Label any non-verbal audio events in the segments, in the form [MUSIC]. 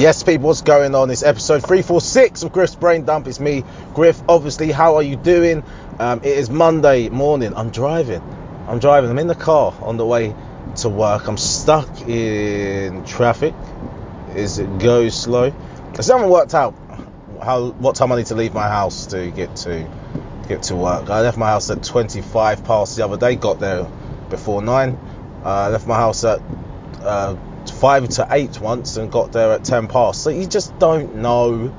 Yes, people, what's going on? It's episode 346 of Griff's Brain Dump. It's me, Griff. Obviously, how are you doing? Um, it is Monday morning. I'm driving. I'm driving. I'm in the car on the way to work. I'm stuck in traffic. Is it goes slow? I still haven't worked out how what time I need to leave my house to get to get to work. I left my house at 25 past the other day. Got there before nine. Uh, I left my house at uh, five to eight once and got there at ten past. So you just don't know.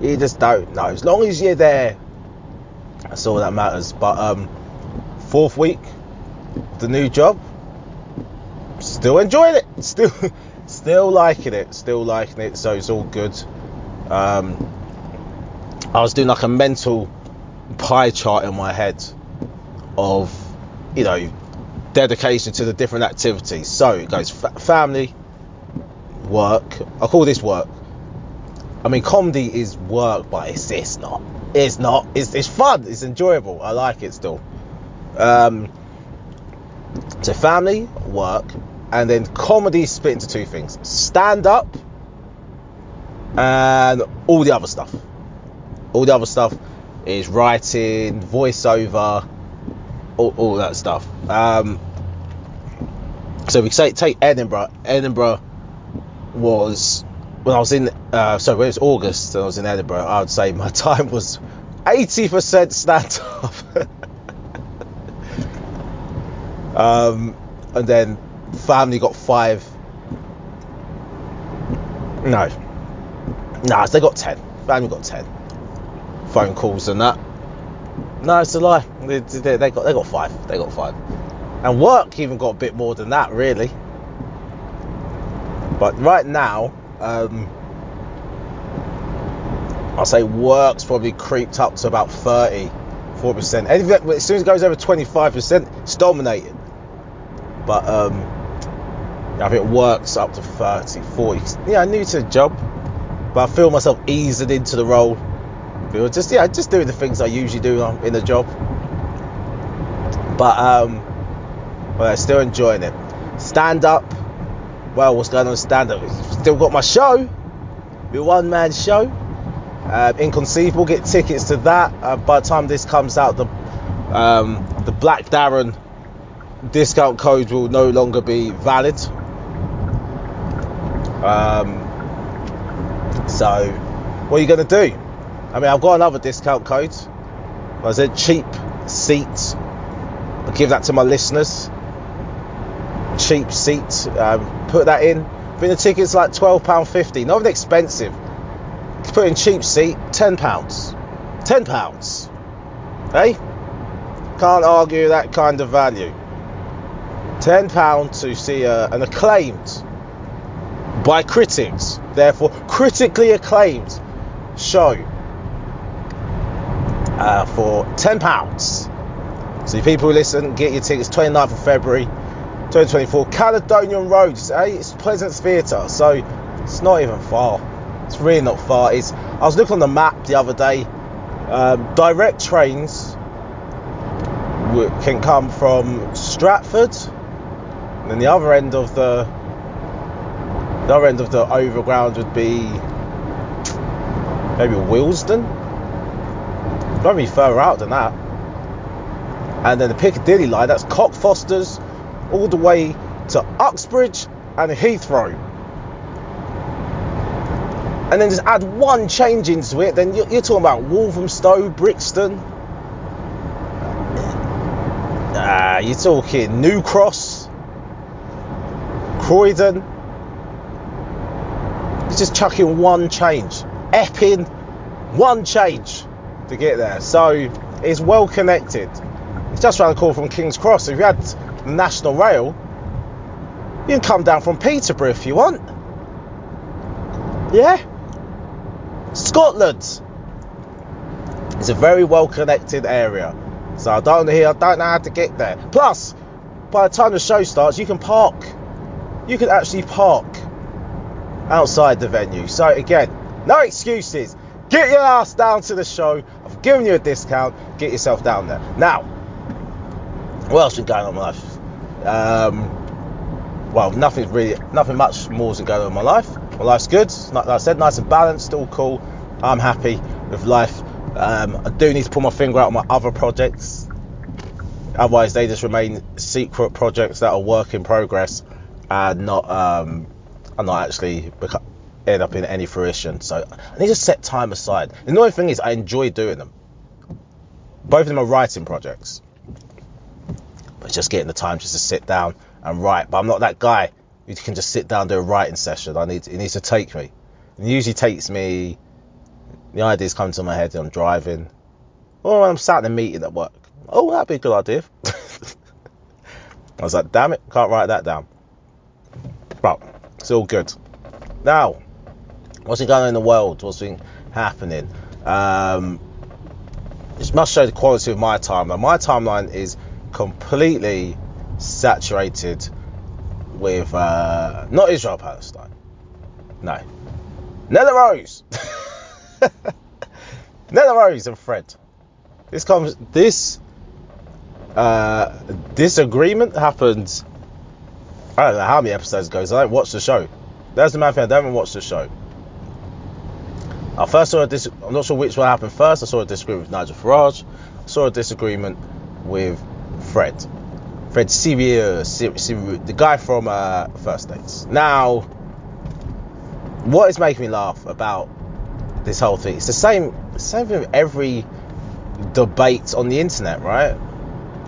You just don't know. As long as you're there, that's all that matters. But um, fourth week, the new job, still enjoying it. [LAUGHS] Still, still liking it. Still liking it. So it's all good. Um, I was doing like a mental pie chart in my head of, you know, dedication to the different activities. So it goes family, work. I call this work. I mean, comedy is work, but it's it's not. It's not. It's it's fun. It's enjoyable. I like it still. Um, so family, work, and then comedy split into two things: stand up and all the other stuff. All the other stuff is writing, voiceover, all, all that stuff. Um, so we say take Edinburgh. Edinburgh was when I was in. Uh, sorry, when it was August and I was in Edinburgh. I would say my [LAUGHS] time was 80% stand up. [LAUGHS] um, and then family got five. No, nah, they got ten. Family got ten. Phone calls and that. No, it's a lie. They, they, they got they got five. They got five. And work even got a bit more than that, really. But right now, um, I'll say work's probably creeped up to about 30, 40%. Anything, as soon as it goes over 25%, it's dominating. But um, I think work's up to 30, 40. Yeah, I'm new to the job, but I feel myself easing into the role. Just yeah, just doing the things I usually do in the job. But um, but I'm still enjoying it. Stand up. Well, what's going on stand up? Still got my show, The one man show. Uh, Inconceivable. Get tickets to that. Uh, by the time this comes out, the um, the Black Darran discount code will no longer be valid. Um, so, what are you going to do? I mean, I've got another discount code. I said cheap seats. I'll give that to my listeners cheap seats. Um, put that in. I think the ticket's like £12.50. Not expensive. Put in cheap seat, £10. £10. Hey? Can't argue that kind of value. £10 to see a, an acclaimed by critics, therefore critically acclaimed show uh, for £10. So, people listen, get your tickets 29th of February. 2024 Caledonian Road. It's, it's Pleasance Theatre, so it's not even far. It's really not far. It's. I was looking on the map the other day. Um, direct trains can come from Stratford, and then the other end of the the other end of the overground would be maybe Willesden. Probably further out than that. And then the Piccadilly line, that's Cockfosters, all the way to Uxbridge and Heathrow. And then just add one change into it, then you're, you're talking about Walthamstow, Brixton. Uh, you're talking New Cross, Croydon. You're just chucking one change. Epping, one change to get there. So it's well connected. It's just around the corner from King's Cross. If you had National Rail, you can come down from Peterborough if you want. Yeah? Scotland is a very well connected area. So I don't know here, I don't know how to get there. Plus, by the time the show starts, you can park. You can actually park outside the venue. So again, no excuses. Get your ass down to the show. I've you a discount. Get yourself down there. Now, what else been going on in my life? Um, well, nothing's really, nothing much more is going on in my life. My life's good. Like I said, nice and balanced, still cool. I'm happy with life. Um, I do need to pull my finger out on my other projects. Otherwise, they just remain secret projects that are work in progress and not, um, are not actually become, end up in any fruition. So I need to set time aside. The annoying thing is, I enjoy doing them. Both of them are writing projects, but just getting the time just to sit down and write. But I'm not that guy who can just sit down and do a writing session. I need it needs to take me. It usually takes me. The ideas come to my head. I'm driving, or I'm sat in a meeting at work. Oh, that'd be a good idea. [LAUGHS] I was like, damn it, can't write that down. But it's all good. Now, what's going on in the world? What's been happening? Um, it must show the quality of my timeline. My timeline is completely saturated with uh, not Israel Palestine. No. Nella Rose. [LAUGHS] Nella Rose and Fred. This comes this uh, disagreement happened. I don't know how many episodes goes. I don't watch the show. There's the man thing. I don't even watch the show. I first saw a dis- I'm not sure which one happened first. I saw a disagreement with Nigel Farage. I saw a disagreement with Fred. Fred Sirieix, the guy from uh, First Dates. Now, what is making me laugh about this whole thing? It's the same, same thing with every debate on the internet, right?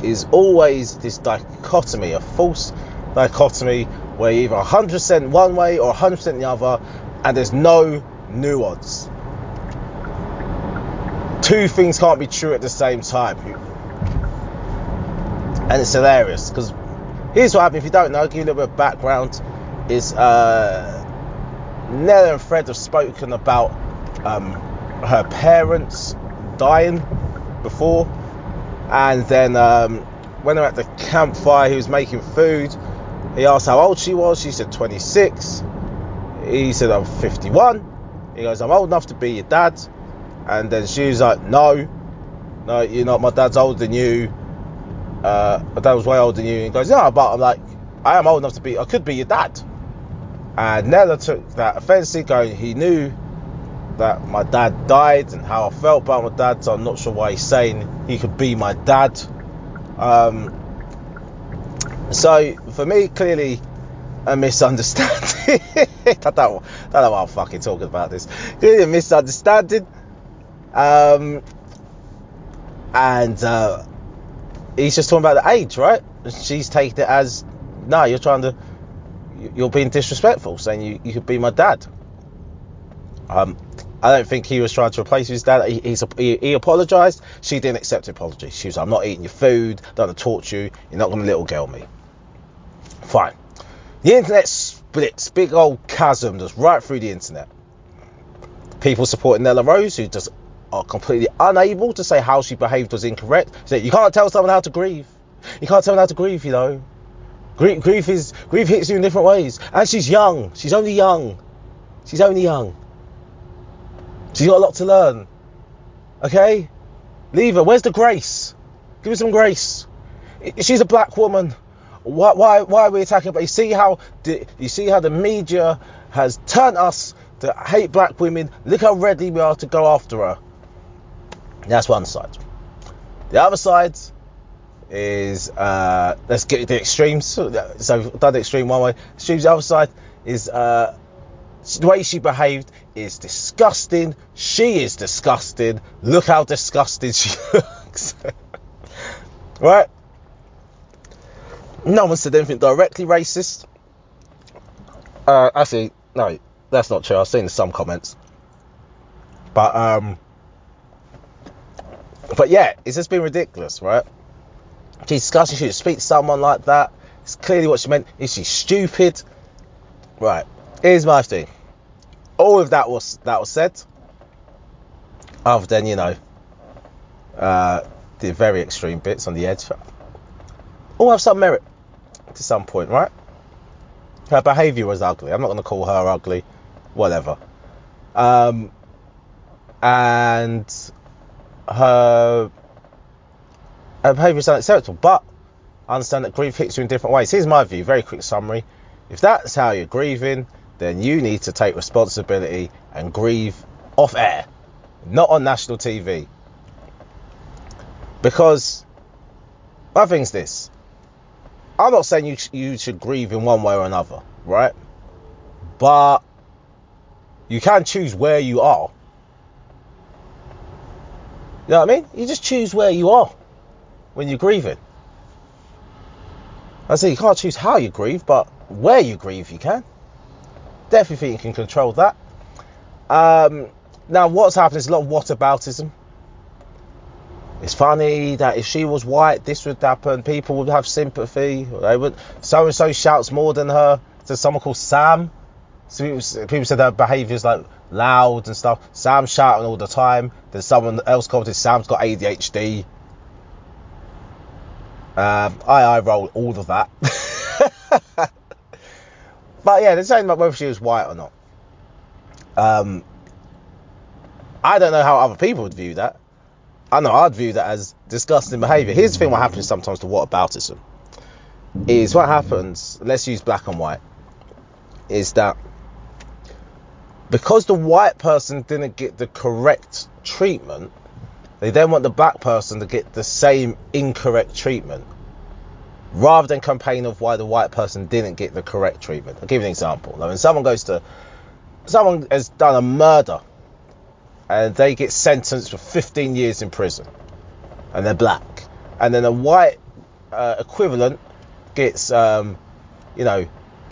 Is always this dichotomy, a false dichotomy where you're either 100% one way or 100% the other, and there's no nuance. Two things can't be true at the same time and it's hilarious because here's what happened. If you don't know, I'll give you a little bit of background. Is uh, Nella and Fred have spoken about um, her parents dying before, and then um, when they're at the campfire, he was making food. He asked how old she was. She said 26. He said I'm 51. He goes, I'm old enough to be your dad. And then she was like, No, no, you're not. My dad's older than you uh, my dad was way older than you. And he goes, yeah, but I'm like, I am old enough to be, I could be your dad. And Nella took that offensively, going, he knew that my dad died and how I felt about my dad, so I'm not sure why he's saying he could be my dad. Um, so for me, clearly a misunderstanding. [LAUGHS] I don't, I don't know why I'm fucking talking about this. Clearly a misunderstanding. Um, and uh, he's just talking about the age, right? She's taken it as, no, you're trying to, you're being disrespectful, saying you, you could be my dad. Um, I don't think he was trying to replace his dad. He, he, he apologised. She didn't accept the apology. She was like, I'm not eating your food. Don't want to torture you. You're not going to little girl me. Fine. The internet splits. Big old chasm just right through the internet. People supporting Nella Rose, who just are completely unable to say how she behaved was incorrect. So you can't tell someone how to grieve. You can't tell them how to grieve, you know. Grief, grief is grief hits you in different ways. And she's young. She's only young. She's only young. She's got a lot to learn. Okay? Leave her. Where's the grace? Give her some grace. She's a black woman. Why, why, why are we attacking? But you see how the, you see how the media has turned us to hate black women. Look how ready we are to go after her. That's one side. The other side is uh, let's get the extremes. So done the extreme one way. Extremes. The other side is uh, the way she behaved is disgusting. She is disgusting. Look how disgusting she [LAUGHS] looks. right? No one said anything directly racist. Uh, actually, no, that's not true. I've seen some comments, but um, but yeah, it's just been ridiculous, right? She's disgusting. She should speak to someone like that. It's clearly what she meant. Is she stupid? Right. Here's my thing. All of that was that was said. Other than you know, uh, the very extreme bits on the edge, all have some merit to some point, right? Her behaviour was ugly. I'm not going to call her ugly, whatever. Um, and her, her behaviour is unacceptable. But I understand that grief hits you in different ways. Here's my view, very quick summary. If that's how you're grieving, then you need to take responsibility and grieve off air, not on national TV. Because my thing's this I'm not saying you, you should grieve in one way or another, right? But you can choose where you are. You know what I mean? You just choose where you are when you're grieving. I say you can't choose how you grieve, but where you grieve you can. Definitely think you can control that. Um, now, what's happened is a lot of whataboutism. It's funny that if she was white, this would happen. People would have sympathy. They would. So and so shouts more than her. To someone called Sam. So people, people said her behaviour is like loud and stuff. Sam shouting all the time. Then someone else commented Sam's got ADHD. Um, I I roll all of that. [LAUGHS] but yeah, they're saying about whether she was white or not. Um, I don't know how other people would view that. I know I'd view that as disgusting behaviour. Here's the thing: what happens sometimes to whataboutism is what happens. Let's use black and white. Is that because the white person didn't get the correct treatment, they then want the black person to get the same incorrect treatment, rather than complain of why the white person didn't get the correct treatment. I'll give you an example. When someone goes to, someone has done a murder, and they get sentenced for 15 years in prison, and they're black, and then a white uh, equivalent gets, um, you know,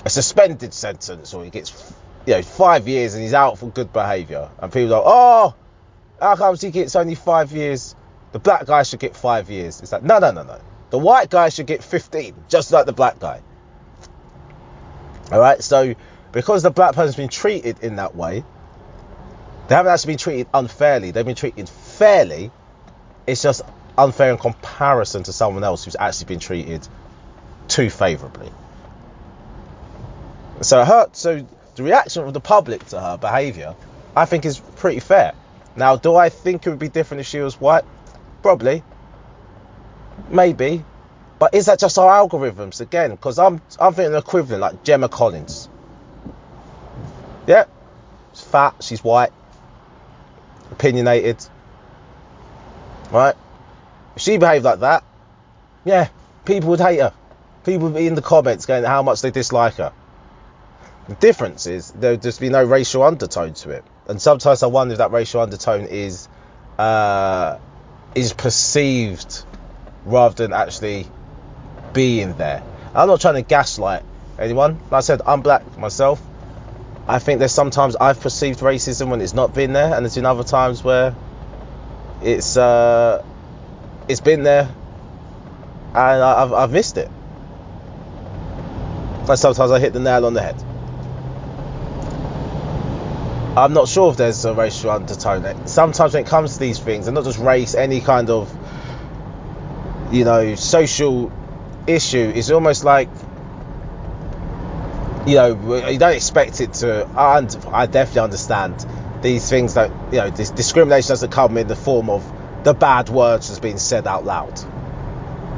a suspended sentence, or he gets, you know, five years and he's out for good behaviour, and people are, oh how come he gets only five years? The black guy should get five years. It's like, no, no, no, no. The white guy should get 15, just like the black guy. All right, so because the black person's been treated in that way, they haven't actually been treated unfairly. They've been treated fairly. It's just unfair in comparison to someone else who's actually been treated too favourably. So her, so the reaction of the public to her behaviour, I think, is pretty fair. Now, do I think it would be different if she was white? Probably. Maybe. But is that just our algorithms again? Because I'm I'm thinking equivalent like Gemma Collins. Yeah, she's fat, she's white, opinionated. Right? If she behaved like that, yeah, people would hate her. People would be in the comments going how much they dislike her. The difference is there'd just be no racial undertone to it and sometimes I wonder if that racial undertone is uh, is perceived rather than actually being there. I'm not trying to gaslight anyone. Like I said, I'm black myself. I think there's sometimes I've perceived racism when it's not been there, and there's been other times where it's uh, it's been there, and I've, I've missed it. Like sometimes I hit the nail on the head. I'm not sure if there's a racial undertone. Sometimes when it comes to these things, and not just race, any kind of you know social issue, it's almost like you know you don't expect it to. And I definitely understand these things that you know this discrimination doesn't come in the form of the bad words that's being said out loud.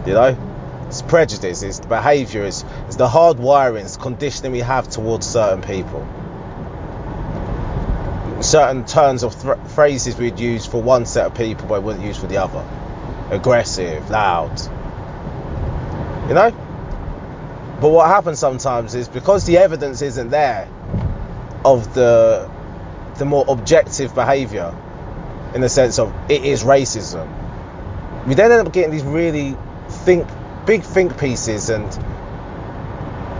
You know, it's prejudice, it's the behaviour, it's, it's the hard wiring, it's conditioning we have towards certain people certain turns of th- phrases we'd use for one set of people but wouldn't use for the other. Aggressive, loud. You know? But what happens sometimes is because the evidence isn't there of the the more objective behaviour in the sense of it is racism, we then end up getting these really think big think pieces and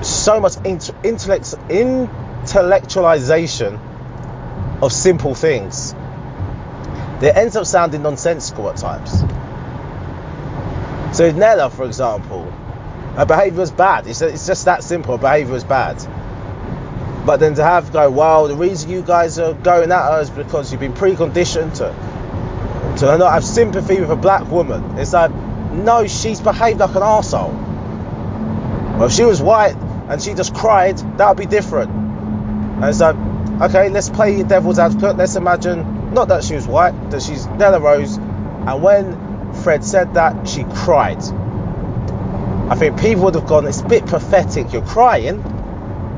so much intellect intellectualization of simple things that ends up sounding nonsensical at times. So Nella, for example, her behaviour was bad. It's, it's just that simple. Her behaviour was bad. But then to have go, well, the reason you guys are going at her is because you've been preconditioned to to not have sympathy with a black woman. It's like, no, she's behaved like an asshole. Well, if she was white and she just cried, that would be different. And it's like, okay, let's play devil's advocate. Let's imagine not that she was white, that she's Nella Rose, and when Fred said that, she cried. I think people would have gone, it's a bit pathetic, you're crying.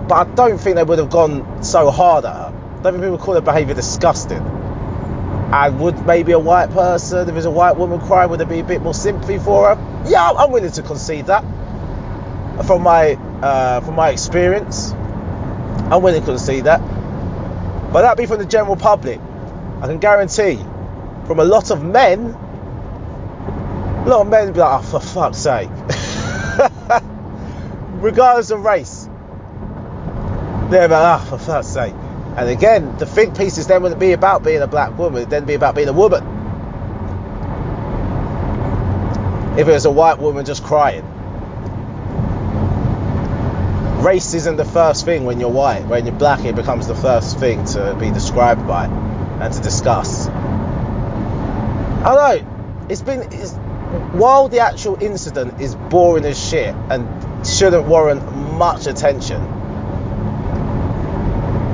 but I don't think they would have gone so hard at her. I don't think people call her behaviour disgusting. And would maybe a white person, if there's a white woman crying, would there be a bit more sympathy for her? Yeah, I'm willing to concede that. From my uh, from my experience, I'm willing to concede that. But that be from the general public. I can guarantee, from a lot of men, a lot of men be like, oh, for fuck's sake. [LAUGHS] Regardless of race. They're like, oh, for fuck's sake. And again, the think pieces then wouldn't be about being a black woman, it'd then be about being a woman. If it was a white woman just crying. Race isn't the first thing when you're white. When you're black, it becomes the first thing to be described by and to discuss. I know it's been it's, while the actual incident is boring as shit and shouldn't warrant much attention.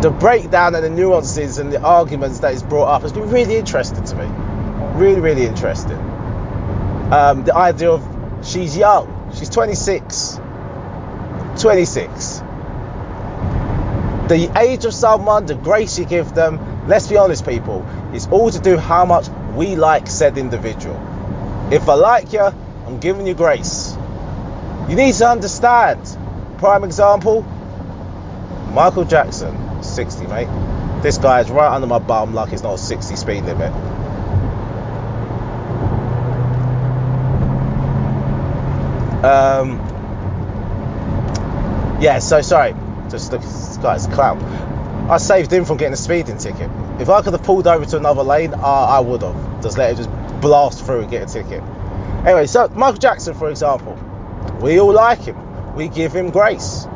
The breakdown and the nuances and the arguments that is brought up has been really interesting to me. Really, really interesting. Um, the idea of she's young, she's 26 26. The age of someone, the grace you give them, let's be honest, people, it's all to do how much we like said individual. If I like you, I'm giving you grace. You need to understand. Prime example Michael Jackson, 60, mate. This guy is right under my bum like it's not a 60 speed limit. Um, yeah, so sorry. Just look, this guy's a clown. I saved him from getting a speeding ticket. If I could have pulled over to another lane, uh, I would have. Just let him just blast through and get a ticket. Anyway, so Michael Jackson, for example, we all like him. We give him grace.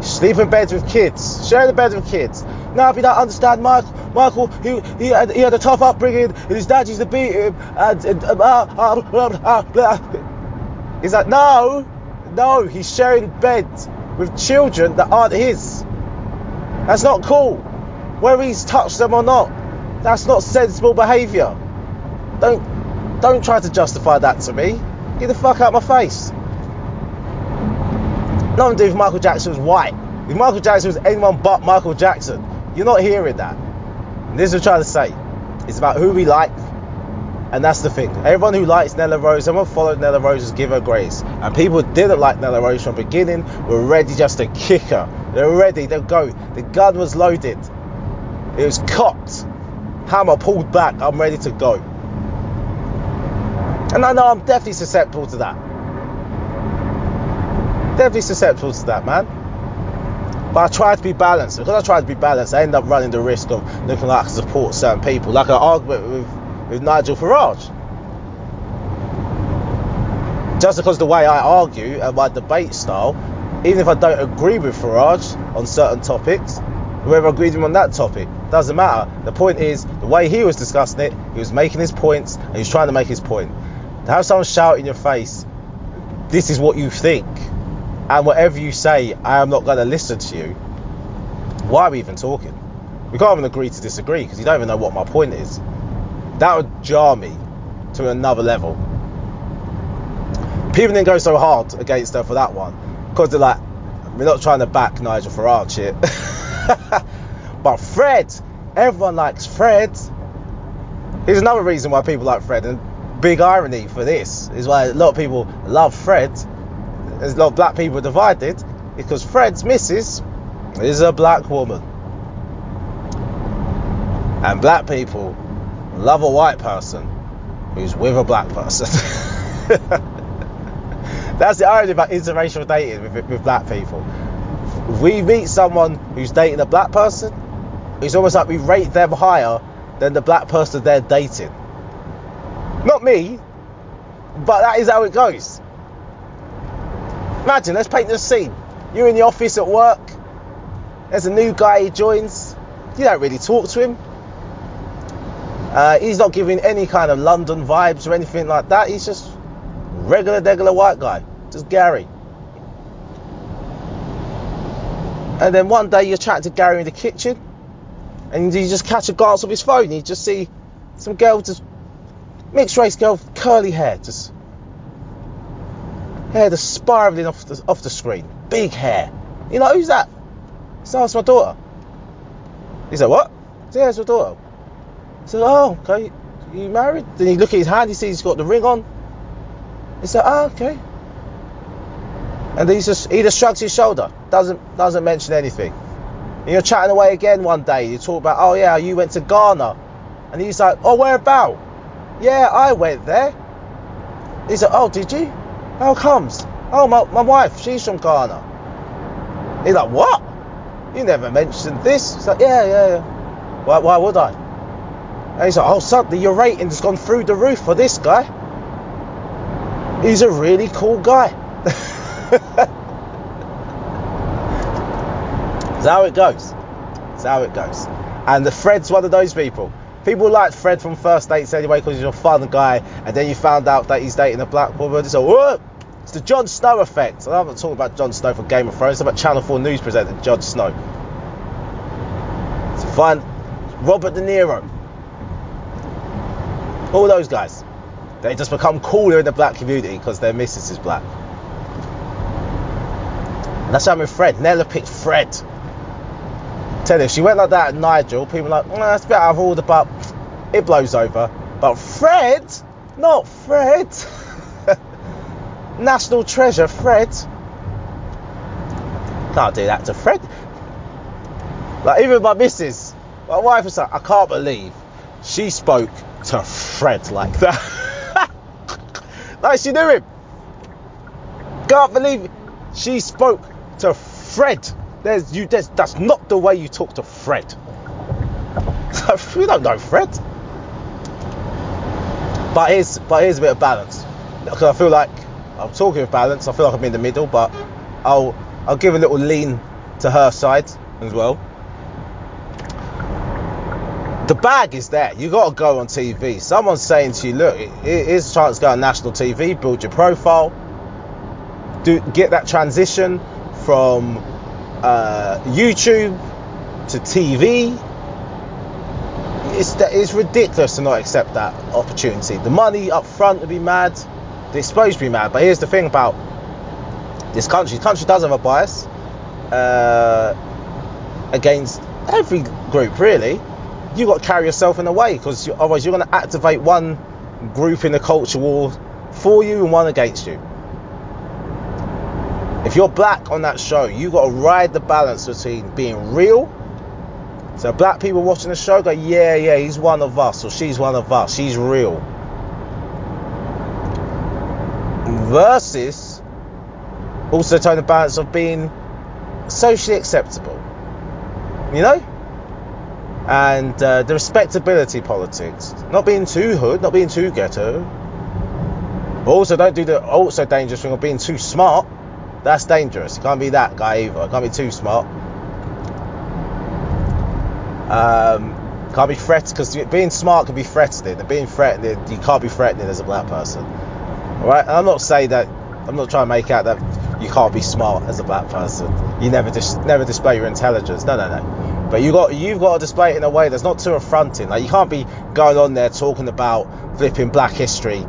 Sleep in beds with kids. Share the bed with kids. Now, if you don't understand Michael, Michael, he, he, had, he had a tough upbringing, and his dad used to beat him, and, and uh, uh, uh, uh, he's like, no, no, he's sharing beds with children that aren't his. That's not cool. Whether he's touched them or not, that's not sensible behaviour. Don't don't try to justify that to me. Get the fuck out of my face. Nothing to do if Michael Jackson was white. If Michael Jackson was anyone but Michael Jackson, you're not hearing that. And this is what I'm trying to say. It's about who we like, and that's the thing. Everyone who likes Nella Rose, everyone followed Nella Rose's give her grace. And people didn't like Nella Rose from the beginning were ready just to kick her. They're ready, they'll go. The gun was loaded. It was cocked. Hammer pulled back. I'm ready to go. And I know I'm definitely susceptible to that. Definitely susceptible to that, man. But I try to be balanced. Because I try to be balanced, I end up running the risk of looking like I support certain people. Like an argument with with Nigel Farage. Just because the way I argue and my debate style, even if I don't agree with Farage on certain topics, whoever agreed with him on that topic, doesn't matter. The point is, the way he was discussing it, he was making his points and he was trying to make his point. To have someone shout in your face, this is what you think, and whatever you say, I am not going to listen to you, why are we even talking? We can't even agree to disagree because you don't even know what my point is. That would jar me to another level. People didn't go so hard against her for that one because they're like, we're not trying to back Nigel Farage shit. [LAUGHS] but Fred, everyone likes Fred. Here's another reason why people like Fred, and big irony for this is why a lot of people love Fred. There's a lot of black people divided because Fred's missus is a black woman. And black people love a white person who's with a black person. [LAUGHS] That's the irony about interracial dating with, with black people. If we meet someone who's dating a black person, it's almost like we rate them higher than the black person they're dating. Not me, but that is how it goes. Imagine, let's paint the scene. You're in the office at work, there's a new guy who joins, you don't really talk to him, uh, he's not giving any kind of London vibes or anything like that. He's just regular, regular white guy, just Gary. And then one day you're chatting to Gary in the kitchen, and you just catch a glance of his phone. You just see some girl, just mixed race girl, with curly hair, just hair just spiraling off the off the screen, big hair. You know who's that? So that's my daughter. He said, what? Yeah, it's my daughter. I said, oh, okay. You married? Then he look at his hand, he sees he's got the ring on. He said, oh, okay. And he just he just shrugs his shoulder, doesn't doesn't mention anything. And you're chatting away again one day. You talk about, oh yeah, you went to Ghana, and he's like, oh where about? Yeah, I went there. He's like, oh did you? How comes? Oh my my wife, she's from Ghana. He's like, what? You never mentioned this. He's like, yeah yeah yeah. Why why would I? And he's like, oh suddenly your rating's gone through the roof for this guy. He's a really cool guy. [LAUGHS] That's how it goes. That's how it goes. And the Fred's one of those people. People like Fred from first dates anyway because he's a fun guy, and then you found out that he's dating a black woman. It's what? It's the Jon Snow effect. I'm not talking about Jon Snow from Game of Thrones. It's about Channel 4 News presenter Jon Snow. It's fun. Robert De Niro. All those guys. They just become cooler in the black community because their missus is black. That's how I'm with Fred. Nella picked Fred. Tell you, if she went like that at Nigel, people like, mm, that's a bit out of order, but it blows over. But Fred, not Fred. [LAUGHS] National treasure, Fred. Can't do that to Fred. Like even my missus, my wife was like, I can't believe she spoke to like that. like she knew. Can't believe she spoke to Fred. There's you. There's, that's not the way you talk to Fred. [LAUGHS] we don't know Fred. But here's but here's a bit of balance. Because I feel like I'm talking of balance. I feel like I'm in the middle, but I'll I'll give a little lean to her side as well. The bag is there. You got to go on TV. Someone's saying to you, look, here's a chance to go on national TV, build your profile, do get that transition from uh, YouTube to TV. It's, it's ridiculous to not accept that opportunity. The money up front would be mad, the exposure would be mad. But here's the thing about this country: the country does have a bias uh, against every group, really. You got to carry yourself in a way because otherwise you're going to activate one group in the culture war for you and one against you. If you're black on that show, you've got to ride the balance between being real. So black people watching the show go, yeah, yeah, he's one of us or she's one of us. She's real. Versus also trying the balance of being socially acceptable. You know? And uh, the respectability politics. Not being too hood, not being too ghetto. But Also, don't do the also dangerous thing of being too smart. That's dangerous. You can't be that guy either. You can't be too smart. Um, can't be threatened because being smart can be threatening, and being threatening, you can't be threatening as a black person. All right. And I'm not saying that. I'm not trying to make out that you can't be smart as a black person. You never dis- never display your intelligence. No, no, no. But you got you've got to display it in a way that's not too affronting. Like you can't be going on there talking about flipping black history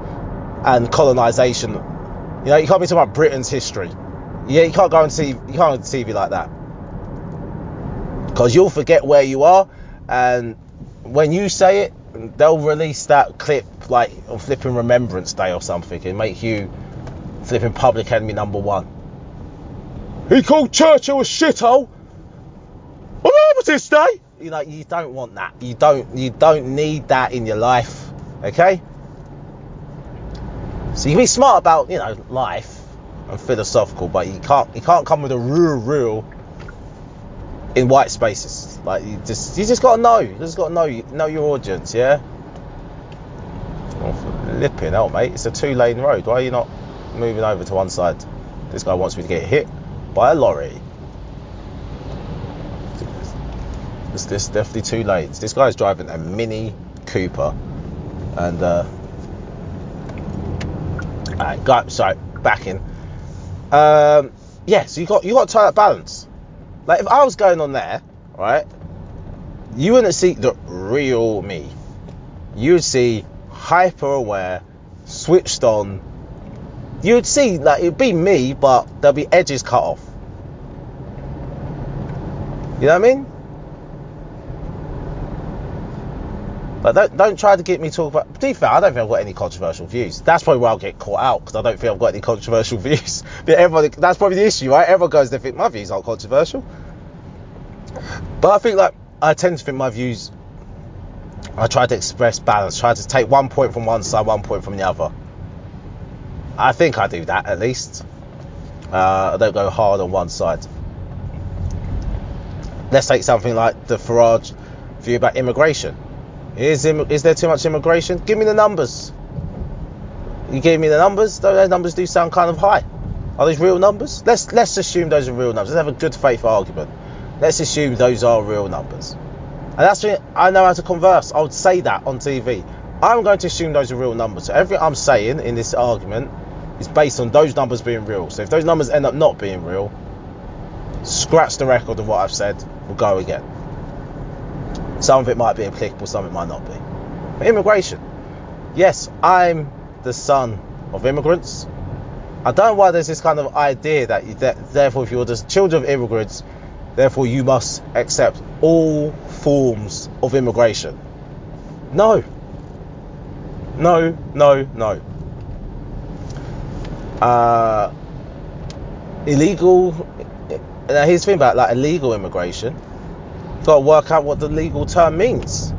and colonization. You know, you can't be talking about Britain's history. Yeah, you can't go and see you can't go on TV like that because you'll forget where you are, and when you say it, they'll release that clip like on flipping Remembrance Day or something and make you flipping public enemy number one. He called Churchill a shithole on Armistice Day. You know, you don't want that. You don't you don't need that in your life. Okay? So you can be smart about, you know, life and philosophical, but you can't you can't come with a real real in white spaces. Like you just you just gotta know. You just gotta know know your audience, yeah. Oh, flipping hell, mate! It's a two lane road. Why are you not moving over to one side? This guy wants me to get hit by a lorry. This definitely two lanes. This guy's driving a Mini Cooper, and uh, alright, go sorry, back in. Um, yeah, so you got you got to tie that balance. Like if I was going on there, right, you wouldn't see the real me. You would see hyper aware, switched on. You would see like it'd be me, but there'll be edges cut off. You know what I mean? But don't, don't try to get me talk about. To be fair, I don't think I've got any controversial views. That's probably where I'll get caught out because I don't think I've got any controversial [LAUGHS] views. but everybody, that's probably the issue, right? Everyone goes, they think my views aren't controversial. But I think like I tend to think my views. I try to express balance. Try to take one point from one side, one point from the other. I think I do that at least. Uh, I don't go hard on one side. Let's take something like the Farage view about immigration. Is, is there too much immigration? Give me the numbers. You gave me the numbers. Those numbers do sound kind of high. Are those real numbers? Let's let's assume those are real numbers. Let's have a good faith argument. Let's assume those are real numbers. And that's what I know how to converse. I would say that on TV. I'm going to assume those are real numbers. So everything I'm saying in this argument is based on those numbers being real. So if those numbers end up not being real, scratch the record of what I've said. We'll go again. Some of it might be applicable, some of it might not be. But immigration. Yes, I'm the son of immigrants. I don't know why there's this kind of idea that, you, that therefore, if you're the children of immigrants, therefore you must accept all forms of immigration. No. No, no, no. Uh, illegal. Now here's the thing about like illegal immigration got to work out what the legal term means.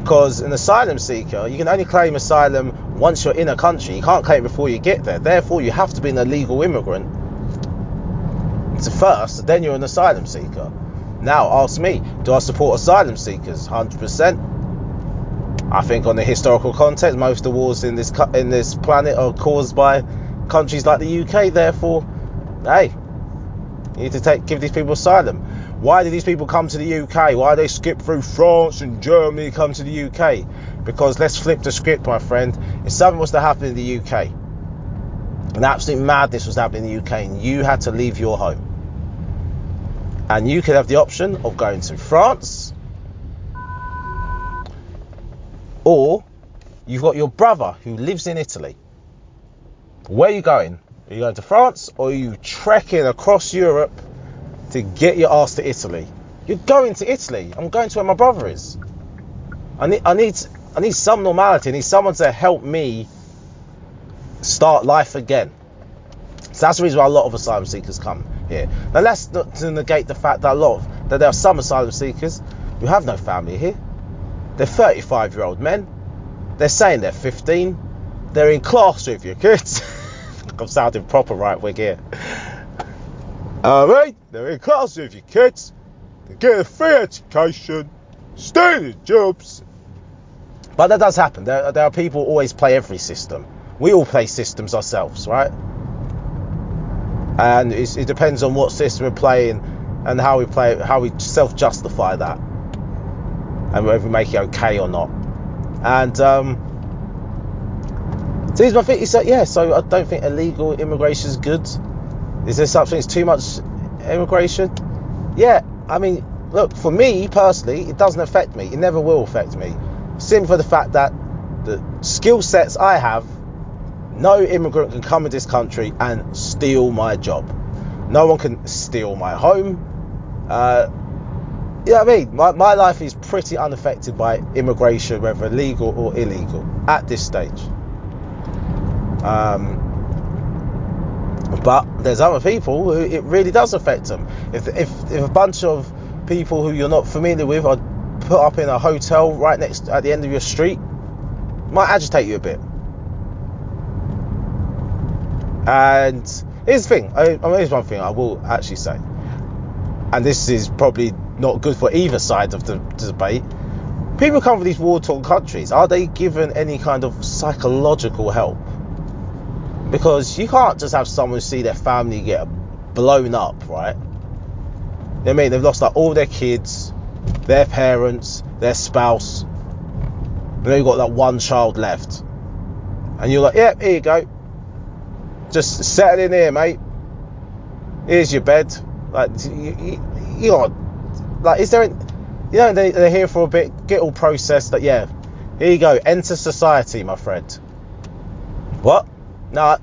Because an asylum seeker, you can only claim asylum once you're in a country. You can't claim before you get there. Therefore, you have to be an illegal immigrant to first, then you're an asylum seeker. Now, ask me, do I support asylum seekers? 100%. I think, on the historical context, most of the wars in this in this planet are caused by countries like the UK. Therefore, hey, you need to take give these people asylum. Why did these people come to the UK? Why they skip through France and Germany come to the UK? Because let's flip the script, my friend. If something was to happen in the UK, an absolute madness was happening in the UK, and you had to leave your home, and you could have the option of going to France, or you've got your brother who lives in Italy. Where are you going? Are you going to France, or are you trekking across Europe? to get your ass to Italy. You're going to Italy. I'm going to where my brother is. I need, I need, I need some normality. I need someone to help me start life again. So that's the reason why a lot of asylum seekers come here. Now let's not to negate the fact that a lot of, that there are some asylum seekers who have no family here. They're 35 year old men. They're saying they're 15. They're in class with you kids. [LAUGHS] I'm sounding proper right wing here. Alright, they're in class with your kids, they get a free education, stay in jobs. But that does happen. There, there are people always play every system. We all play systems ourselves, right? And it depends on what system we're playing and how we play how we self-justify that, and whether we make it okay or not. And um, so here's my thing. So yeah, so I don't think illegal immigration is good. Is there something that's too much immigration? Yeah, I mean, look, for me personally, it doesn't affect me. It never will affect me. Simply for the fact that the skill sets I have, no immigrant can come in this country and steal my job. No one can steal my home. Uh, you know what I mean? My, my life is pretty unaffected by immigration, whether legal or illegal, at this stage. Um, but there's other people who it really does affect them. If, if, if a bunch of people who you're not familiar with are put up in a hotel right next at the end of your street, might agitate you a bit. And here's the thing. I, I mean, here's one thing I will actually say, and this is probably not good for either side of the, debate. People come from these war-torn countries. Are they given any kind of psychological help? Because you can't just have someone see their family get blown up, right? I mean? They've lost like all their kids, their parents, their spouse. They've got like one child left. And you're like, yeah, here you go. Just settle in here, mate. Here's your bed. Like, you, you, you got, like, is there, you know, they, they're here for a bit, get all processed. That yeah, here you go. Enter society, my friend. What? No,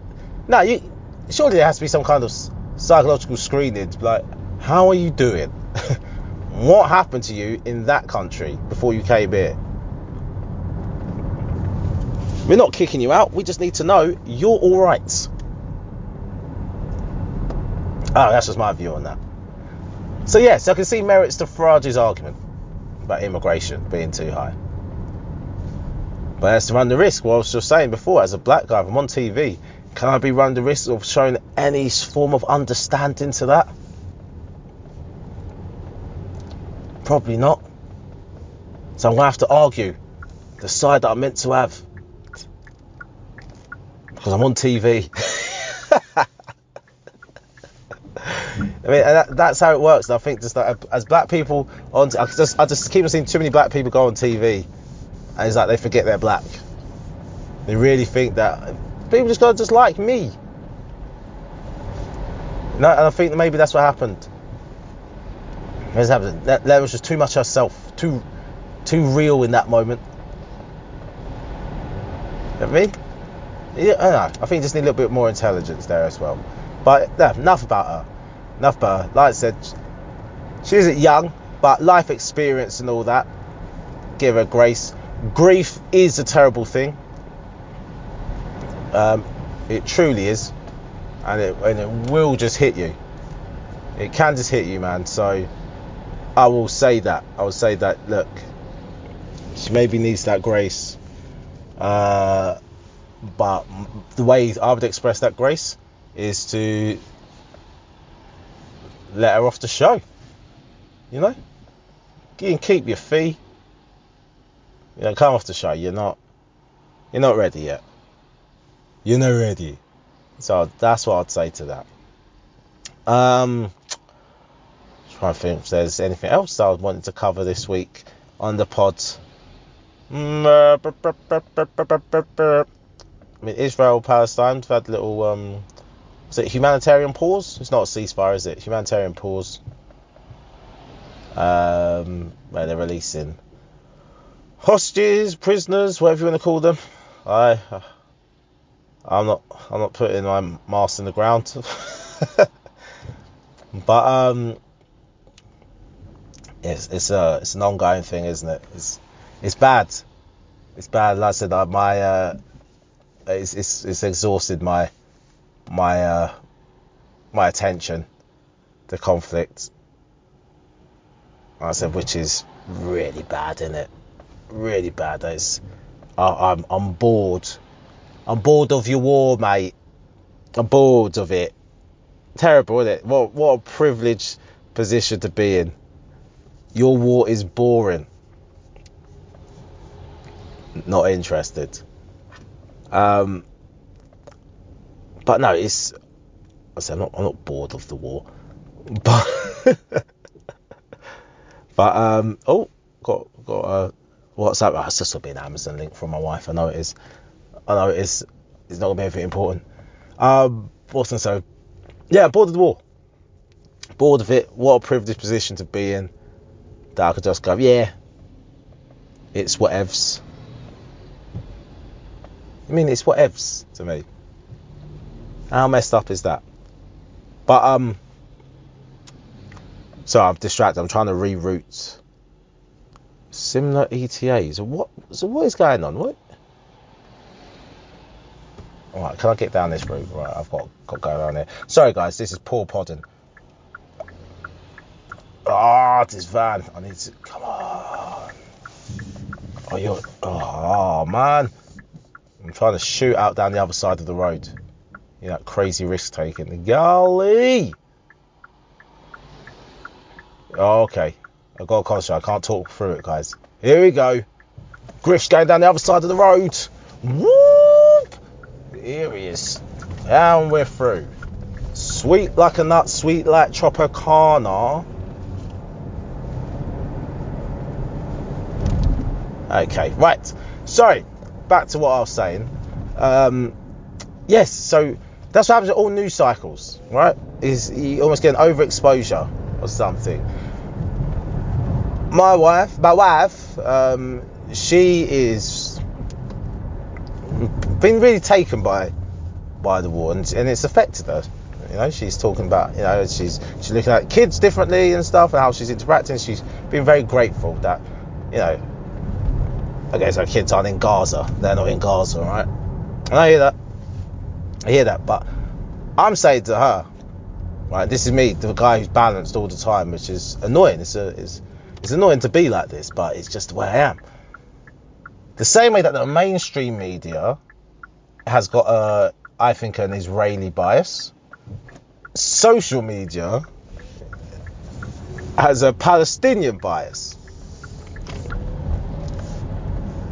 no, you, surely there has to be some kind of psychological screening. Like, how are you doing? [LAUGHS] What happened to you in that country before you came here? We're not kicking you out. We just need to know you're all right. Oh, ah, that's just my view on that. So yes, I can see merits to Farage's argument about immigration being too high. But as to run the risk. What I was just saying before, as a black guy, if I'm on TV, can I be run the risk of showing any form of understanding to that? Probably not. So I'm gonna have to argue the side that I'm meant to have because I'm on TV. [LAUGHS] I mean, that, that's how it works. And I think just that uh, as black people on, I just I just keep seeing too many black people go on TV, and it's like they forget they're black. They really think that people just gotta just like me. No, and I think that maybe that's what happened. That, that was just too much herself, too too real in that moment. You know I mean? Yeah, I, know. I think just need a little bit more intelligence there as well. But enough about her. Enough about her. Like I said, she isn't young, but life experience and all that. Give her grace. Grief is a terrible thing. Um, it truly is, and it and it will just hit you. It can just hit you, man. So I will say that. I will say that. Look, she maybe needs that grace. Uh, but the way I would express that grace is to let her off the show. You know, you can keep your fee. You know, come off the show. You're not, you're not ready yet. You're not ready. So that's what I'd say to that. Um, trying to think if there's anything else I was wanting to cover this week on the pod. I mean, Israel, Palestine, have had a little, um, is it humanitarian pause? It's not a ceasefire, is it? Humanitarian pause. Um, where they're releasing hostages, prisoners, whatever you want to call them. I, I'm not, I'm not putting my mask in the ground. [LAUGHS] but um, it's it's a it's an ongoing thing, isn't it? It's it's bad. It's bad. Like I said, my uh, it's, it's it's exhausted my my uh, my attention. The conflict. Like I said, which is really bad, isn't it? Really bad. It's, I, I'm I'm bored. I'm bored of your war, mate. I'm bored of it. Terrible, isn't it? What what a privileged position to be in. Your war is boring. Not interested. Um, but no, it's. I said I'm not. I'm not bored of the war, [LAUGHS] but [LAUGHS] but um. Oh, got got a WhatsApp. Oh, it's just gonna be an Amazon link from my wife. I know it is. I know it is. It's not gonna be anything important. Um, what's so? Yeah, bored of the war. Bored of it. What a privileged position to be in. That I could just go, yeah. It's whatevs. I mean, it's whatevs to me. How messed up is that? But um, so I'm distracted. I'm trying to reroute similar ETAs. What? So what is going on? What? All right, can I get down this route? Right, I've got got go around here. Sorry, guys, this is poor Podden. Ah, oh, this van. I need to. Come on. Oh, you're. Oh, man. I'm trying to shoot out down the other side of the road. You know, crazy risk taking. Golly! Okay. I've got a concentrate. I can't talk through it, guys. Here we go. Griff's going down the other side of the road. Whoop! Here he is. And we're through. Sweet like a nut, sweet like Tropicana. Okay, right. Sorry, back to what I was saying. Um, yes, so that's what happens with all news cycles, right? Is you almost get an overexposure or something. My wife, my wife, um, she is been really taken by by the war, and, and it's affected her. You know, she's talking about, you know, she's she's looking at kids differently and stuff, and how she's interacting. She's been very grateful that, you know, guess her kids aren't in Gaza. They're not in Gaza, right? And I hear that. I hear that, but I'm saying to her, right, this is me, the guy who's balanced all the time, which is annoying. It's a, it's, it's annoying to be like this, but it's just the way I am. The same way that the mainstream media has got a, I think, an Israeli bias. Social media has a Palestinian bias.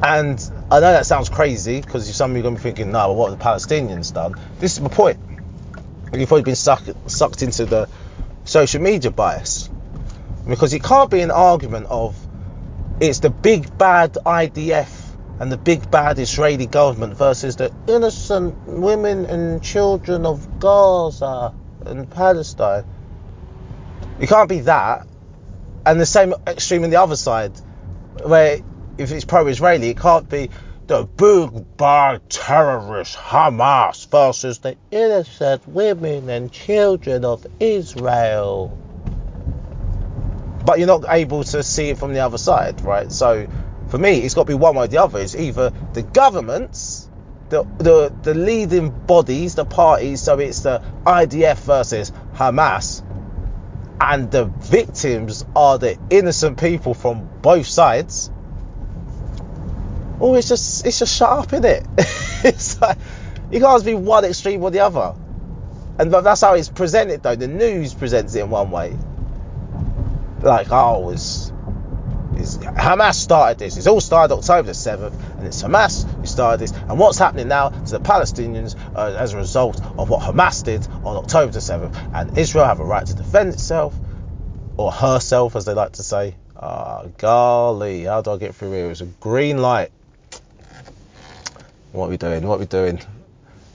And I know that sounds crazy because some of you are going to be thinking, no, what have the Palestinians done? This is my point. You've probably been sucked, sucked into the social media bias. Because it can't be an argument of it's the big bad IDF and the big bad Israeli government versus the innocent women and children of Gaza and Palestine. It can't be that. And the same extreme on the other side, where if it's pro-Israeli, it can't be the big bad terrorist Hamas versus the innocent women and children of Israel. But you're not able to see it from the other side, right? So for me, it's got to be one way or the other. It's either the governments, the the, the leading bodies, the parties, so it's the IDF versus Hamas, and the victims are the innocent people from both sides Oh, it's just it's just shut up, isn't it? [LAUGHS] it's like you can't be one extreme or the other. And that's how it's presented though. The news presents it in one way. Like, oh, it's, it's Hamas started this. It's all started October the 7th, and it's Hamas who started this. And what's happening now to the Palestinians uh, as a result of what Hamas did on October the 7th. And Israel have a right to defend itself, or herself, as they like to say. Ah, oh, golly, how do I get through here? It's a green light. What are we doing? What are we doing?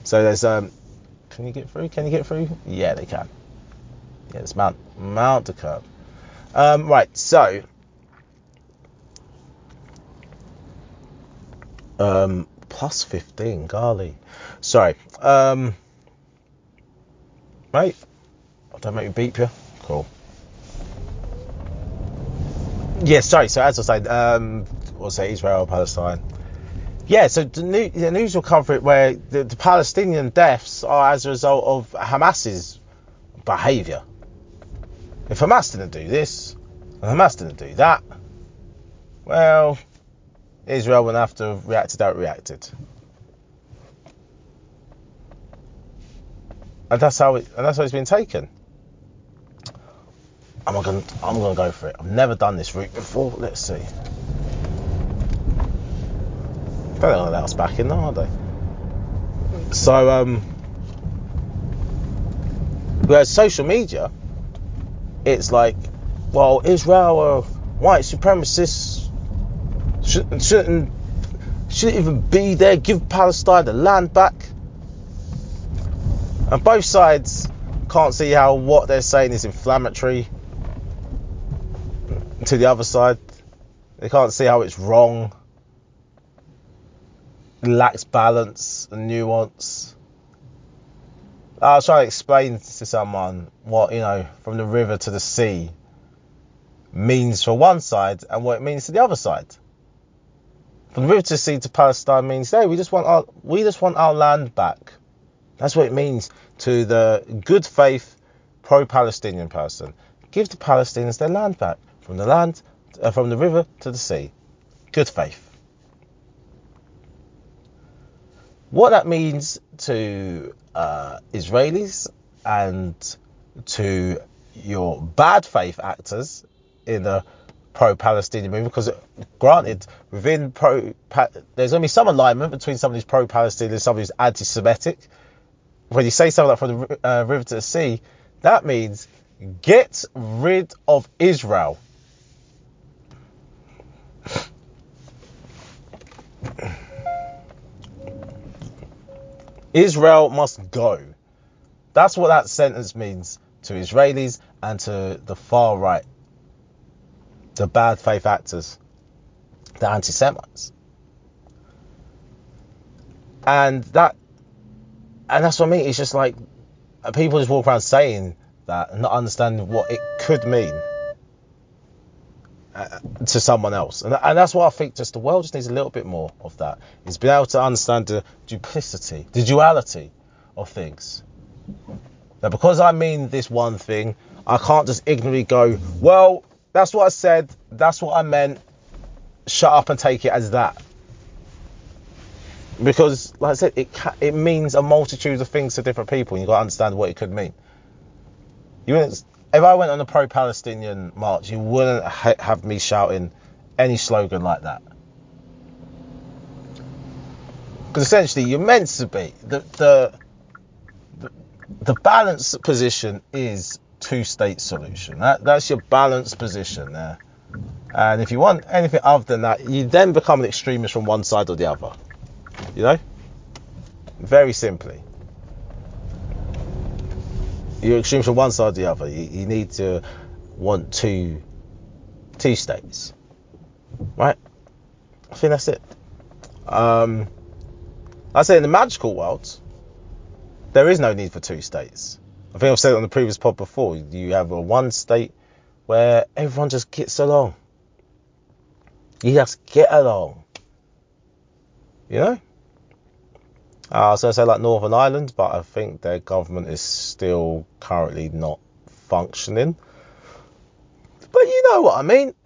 So there's um. Can you get through? Can you get through? Yeah, they can. Yeah, it's mount mount the curb. Um, right. So. Um, plus 15, golly. Sorry. Um, mate, don't make me beep you. Cool. Yeah, sorry. So as I say, um, we'll say Israel, Palestine yeah, so the, new, the news will cover it where the, the, Palestinian deaths are as a result of Hamas's behaviour. If Hamas didn't do this, and Hamas didn't do that, well, Israel wouldn't have to have reacted out reacted. And that's how it, and that's how it's been taken. I'm gonna, I'm gonna go for it. I've never done this route before. Let's see. They don't allow us back in, though, are they? So, um, whereas social media, it's like, well, Israel are white supremacists, shouldn't, shouldn't, shouldn't even be there, give Palestine the land back. And both sides can't see how what they're saying is inflammatory to the other side. They can't see how it's wrong lacks balance and nuance. I was trying to explain to someone what, you know, from the river to the sea means for one side and what it means to the other side. From the river to the sea to Palestine means, hey, we just want our we just want our land back. That's what it means to the good faith pro-Palestinian person. Give the Palestinians their land back from the land, uh, from the river to the sea. Good faith. What that means to uh, Israelis and to your bad faith actors in the pro-Palestinian movement, because granted, within pro, there's going to be some alignment between some of these pro-Palestinian and of these anti-Semitic. When you say something like from the uh, river to the sea, that means get rid of Israel. Israel must go. That's what that sentence means to Israelis and to the far right, the bad faith actors, the anti Semites. And that and that's what I mean. It's just like people just walk around saying that and not understanding what it could mean Uh, to someone else. And, and that's why I think just the world just needs a little bit more of that. Is being able to understand the duplicity, the duality of things. Now, because I mean this one thing, I can't just ignorantly go, well, that's what I said, that's what I meant, shut up and take it as that. Because, like I said, it ca- it means a multitude of things to different people, and you've got to understand what it could mean. You wouldn't, if I went on a pro-Palestinian march, you wouldn't ha- have me shouting any slogan like that. Because essentially, you're meant to be the the the, the balanced position is two-state solution. That that's your balanced position there. And if you want anything other than that, you then become an extremist from one side or the other. You know? Very simply. You're extreme from one side to the other. You, you need to want two two states. Right? I think that's it. Um I say in the magical world, there is no need for two states. I think I've said it on the previous pod before. You have a one state where everyone just gets along. You just get along. You know? Uh, I was going to say like Northern Ireland, but I think their government is still currently not functioning. But you know what I mean. [LAUGHS]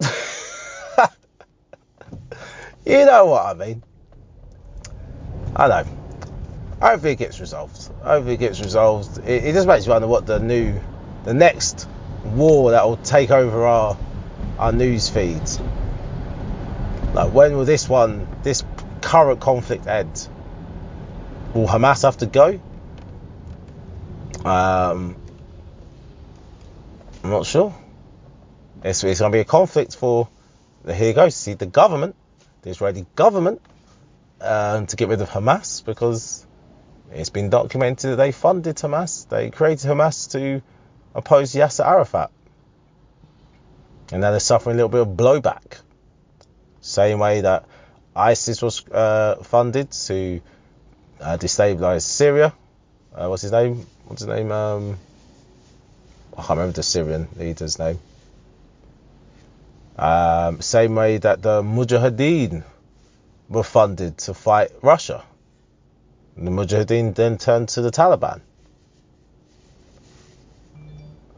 you know what I mean. I know. Hopefully it gets resolved. Hopefully it gets resolved. It, it just makes you wonder what the new, the next war that will take over our our news feeds. Like when will this one, this current conflict end? Will Hamas have to go? Um, I'm not sure. It's, it's going to be a conflict for, here you go, see the government, the Israeli government, uh, to get rid of Hamas because it's been documented that they funded Hamas. They created Hamas to oppose Yasser Arafat. And now they're suffering a little bit of blowback. Same way that ISIS was uh, funded to uh, destabilize Syria. Uh, what's his name? What's his name? Um, I can't remember the Syrian leader's name. Um, same way that the Mujahideen were funded to fight Russia. And the Mujahideen then turned to the Taliban.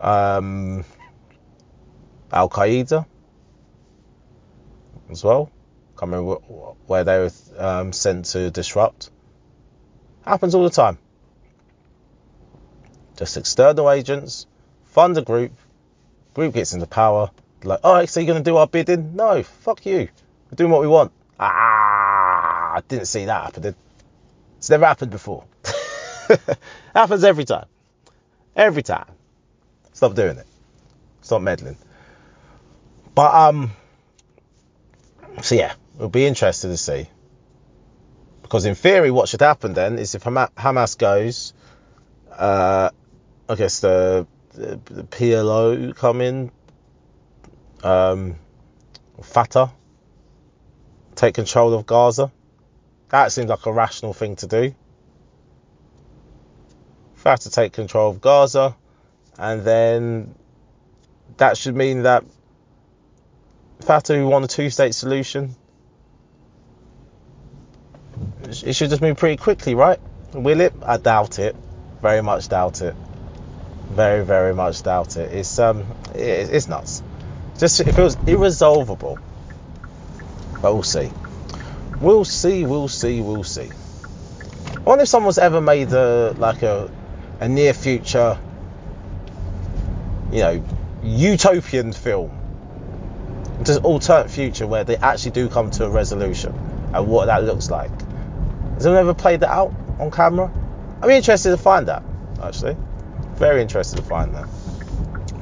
Um, Al Qaeda as well. Can't remember where they were um, sent to disrupt. Happens all the time. Just external agents fund a group, group gets into power. Like, oh, so you're gonna do our bidding? No, fuck you. We're doing what we want. Ah, I didn't see that happen. It's never happened before. [LAUGHS] Happens every time. Every time. Stop doing it. Stop meddling. But um, so yeah, we'll be interested to see. Because in theory, what should happen then is if Hamas goes, uh, I guess the, the, PLO come in, um, Fatah take control of Gaza. That seems like a rational thing to do. Fatah take control of Gaza, and then that should mean that Fatah who want a two-state solution, it should just move pretty quickly, right? Will it? I doubt it. Very much doubt it. Very, very much doubt it. It's um, it, it's nuts. Just it feels irresolvable. But we'll see. We'll see. We'll see. We'll see. I wonder if someone's ever made a like a a near future, you know, utopian film, just alternate future where they actually do come to a resolution and what that looks like. Has anyone ever played that out on camera? I'm interested to find that, actually. Very interested to find that.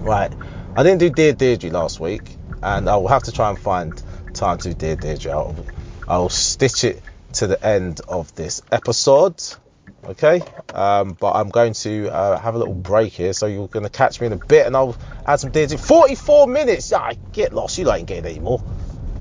Right. I didn't do Dear Deirdre last week, and I will have to try and find time to do Dear Deirdre. I'll, I'll stitch it to the end of this episode. Okay, um, but I'm going to uh, have a little break here, so you're going to catch me in a bit, and I'll add some Deirdre. 44 minutes. Yeah, get lost. You ain't getting any more.